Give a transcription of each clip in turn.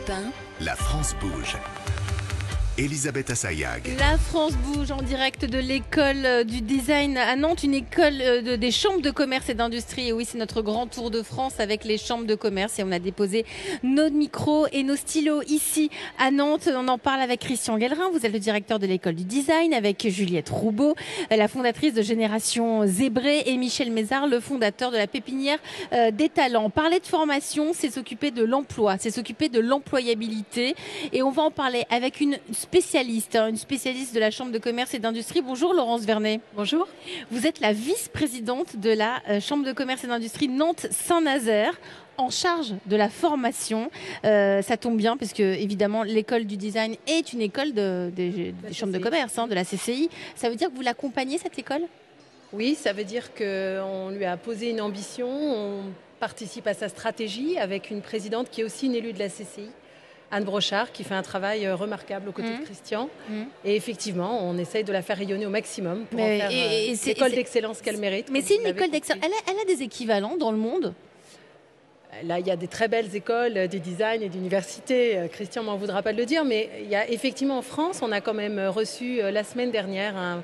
Europe 1, La France bouge. Elisabeth Assayag. La France bouge en direct de l'école euh, du design à Nantes, une école euh, de- des chambres de commerce et d'industrie. Et oui, c'est notre grand tour de France avec les chambres de commerce. Et on a déposé nos micros et nos stylos ici à Nantes. On en parle avec Christian Guelrin. Vous êtes le directeur de l'école du design avec Juliette Roubaud, euh, la fondatrice de Génération Zébré et Michel Mézard, le fondateur de la pépinière des talents. Parler de formation, c'est s'occuper de l'emploi, c'est s'occuper de l'employabilité. Et on va en parler avec une spécialiste, hein, une spécialiste de la Chambre de commerce et d'industrie. Bonjour Laurence Vernet. Bonjour. Vous êtes la vice-présidente de la euh, Chambre de commerce et d'industrie Nantes-Saint-Nazaire en charge de la formation. Euh, ça tombe bien parce que évidemment l'école du design est une école de- des- des chambres de commerce, hein, de la CCI. Ça veut dire que vous l'accompagnez cette école? Oui, ça veut dire qu'on lui a posé une ambition, on participe à sa stratégie avec une présidente qui est aussi une élue de la CCI, Anne Brochard, qui fait un travail euh, remarquable aux côtés de Christian. Mhm. Et effectivement, on essaye de la faire rayonner au maximum pour Mais- en faire et- euh, et l'école d'excellence qu'elle mérite. Mais c'est une école d'excellence. Elle, a- elle a des équivalents dans le monde Là, il y a des très belles écoles euh, des design et d'universités. Euh, Christian m'en voudra pas de le dire, mais il y a effectivement en France, on a quand même reçu la semaine dernière un-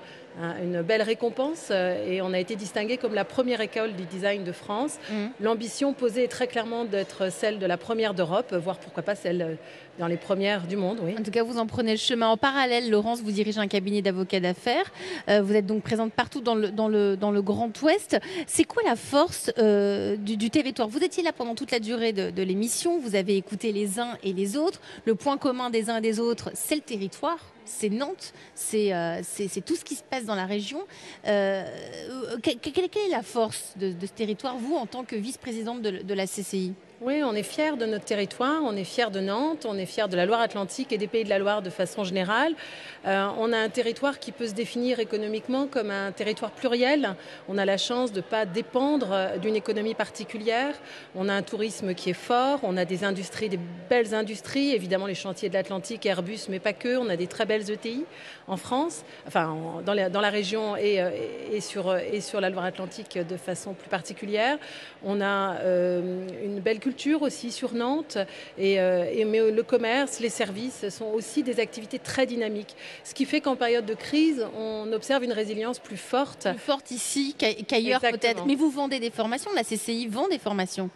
une belle récompense euh, et on a été distingué comme la première école du design de France. Mhm. L'ambition posée est très clairement d'être celle de la première d'Europe, voire pourquoi pas celle euh, dans les premières du monde. Oui. En tout cas, vous en prenez le chemin. En parallèle, Laurence, vous dirigez un cabinet d'avocats d'affaires. Euh, vous êtes donc présente partout dans le, dans le, dans le Grand Ouest. C'est quoi la force euh, du, du territoire? Vous étiez là pendant toute la durée de, de l'émission. Vous avez écouté les uns et les autres. Le point commun des uns et des autres, c'est le territoire. C'est Nantes, c'est euh, c'est- tout ce qui se passe dans la région. Euh, que- quelle, est la force de, ce territoire, vous, en tant que vice-présidente de, de la CCI Oui, on est fiers de notre territoire, on est fiers de Nantes, on est fiers de la Loire-Atlantique et des Pays de la Loire de façon générale. Euh, on a un territoire qui peut se définir économiquement comme un territoire pluriel. On a la chance de ne pas dépendre euh, d'une économie particulière. On a un tourisme qui est fort, on a des industries, des belles industries, évidemment les chantiers de l'Atlantique, Airbus, mais pas que. On a des très belles ETI en France, enfin en- dans, la, région et, euh, et, sur, la Loire-Atlantique de façon plus particulière. On a une belle culture aussi sur Nantes, et, euh, et- mais le commerce, les services sont aussi des activités très dynamiques. Ce qui fait qu'en période de crise, on observe une résilience plus forte. Plus forte ici qu'ai- qu'ailleurs peut-être. Mais vous vendez des formations. La CCI vend des formations.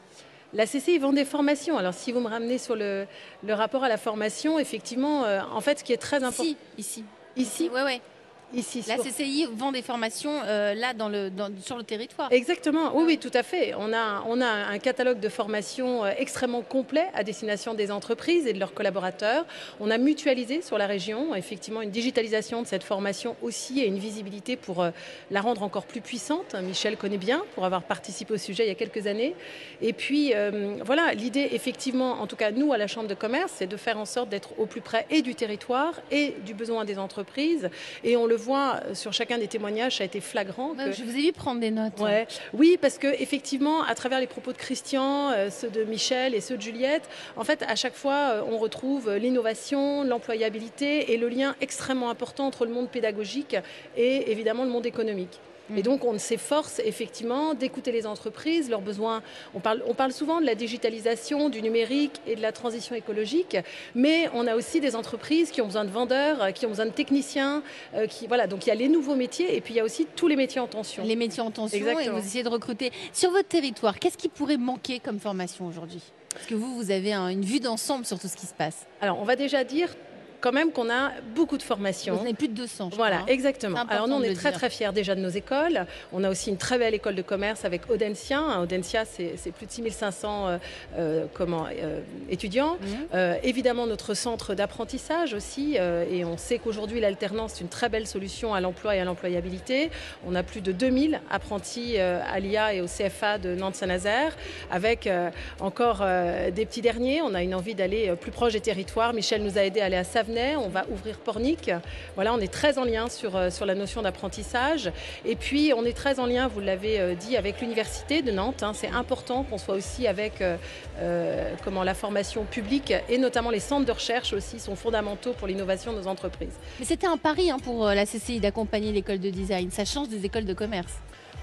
La CCI vend des formations. Alors si vous me ramenez sur le, le rapport à la formation, effectivement, euh, en fait, ce qui est très important Ici, ici. ici, Ouais, ouais. Ici, La sur- CCI vend des formations euh, là dans le, dans- sur le territoire. Exactement, oui, oui, tout à fait. On a, on a un catalogue de formations euh, extrêmement complet à destination des entreprises et de leurs collaborateurs. On a mutualisé sur la région, effectivement, une digitalisation de cette formation aussi et une visibilité pour euh, la rendre encore plus puissante. Michel connaît bien pour avoir participé au sujet il y a quelques années. Et puis, euh, voilà, l'idée, effectivement, en tout cas, nous, à la Chambre de commerce, c'est de faire en sorte d'être au plus près et du territoire et du besoin des entreprises. Et on le voit euh, sur chacun des témoignages, ça a été flagrant. Que- Je vous ai vu prendre des notes. Ouais. Oui, parce que effectivement, à travers les propos de Christian, euh, ceux de Michel et ceux de Juliette, en fait, à chaque fois, euh, on retrouve l'innovation, l'employabilité et le lien extrêmement important entre le monde pédagogique et évidemment le monde économique. Et donc, on s'efforce effectivement d'écouter les entreprises, leurs besoins. On parle, on parle souvent de la digitalisation, du numérique et de la transition écologique, mais on a aussi des entreprises qui ont besoin de vendeurs, euh, qui ont besoin de techniciens. euh, qui, voilà, donc il y a les nouveaux métiers et puis il y a aussi tous les métiers en tension. Les métiers en tension Exactement. et vous essayez de recruter. Sur votre territoire, qu'est-ce qui pourrait manquer comme formation aujourd'hui? Parce que vous, vous avez un- une vue d'ensemble sur tout ce qui se passe. Alors, on va déjà dire quand même qu'on a beaucoup de Vous formations. en avez plus de 200, je Voilà, crois, hein. exactement. Alors nous, on est très dire. très fiers déjà de nos écoles. On a aussi une très belle école de commerce avec Audencia. Hein, Audencia, c'est plus de 6500 euh, euh, comment, euh, étudiants. Mhm. Évidemment, notre centre d'apprentissage aussi. et on sait qu'aujourd'hui, l'alternance, c'est une très belle solution à l'emploi et à l'employabilité. On a plus de 2000 apprentis à l'IA et au CFA de Nantes-Saint-Nazaire. Avec encore des petits derniers. On a une envie d'aller plus proche des territoires. Michel nous a aidé à aller à Savenay. On va ouvrir Pornic. Voilà, on est très en lien sur, euh, sur la notion d'apprentissage. Et puis, on est très en lien, vous l'avez euh, dit, avec l'Université de Nantes. hein. C'est important qu'on soit aussi avec euh, comment, la formation publique et notamment les centres de recherche aussi sont fondamentaux pour l'innovation de nos entreprises. Mais c'était un pari hein, pour la CCI d'accompagner l'école de design. Ça change des écoles de commerce.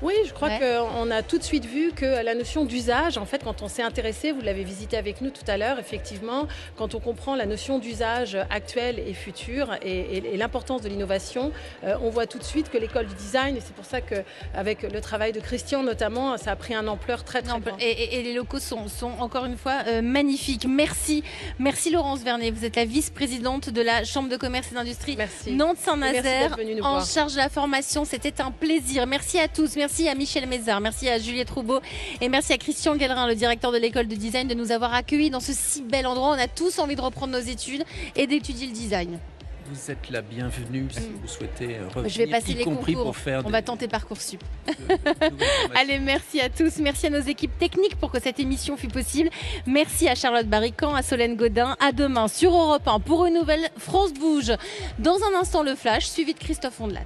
Oui, je crois Ouais. qu'on a tout de suite vu que la notion d'usage, en fait, quand on s'est intéressé, vous l'avez visité avec nous tout à l'heure, effectivement, quand on comprend la notion d'usage actuel et futur et, et- et l'importance de l'innovation, euh, on voit tout de suite que l'école du design, et c'est pour ça qu'avec le travail de Christian notamment, ça a pris un ampleur très très grande. et, les locaux sont, sont encore une fois euh, magnifiques. Merci. Merci Laurence Vernet. Vous êtes la vice-présidente de la Chambre de commerce et d'industrie. Nantes-Saint-Nazaire en voir. charge de la formation. C'était un plaisir. Merci à tous. Merci à Michel Mézard. Merci à Juliette Roubaud. Et merci à Christian Guellerin, le directeur de l'école de design, de nous avoir accueillis dans ce si bel endroit. On a tous envie de reprendre nos études et d'étudier le design. Vous êtes la bienvenue si vous souhaitez euh, revenir, Je vais passer y les compris concours. pour faire On des- va tenter Parcoursup. Allez, merci à tous. Merci à nos équipes techniques pour que cette émission fût possible. Merci à Charlotte Barrican, à Solène Godin. À demain sur Europe 1 pour une nouvelle France Bouge. Dans un instant, le flash, suivi de Christophe Ondelat.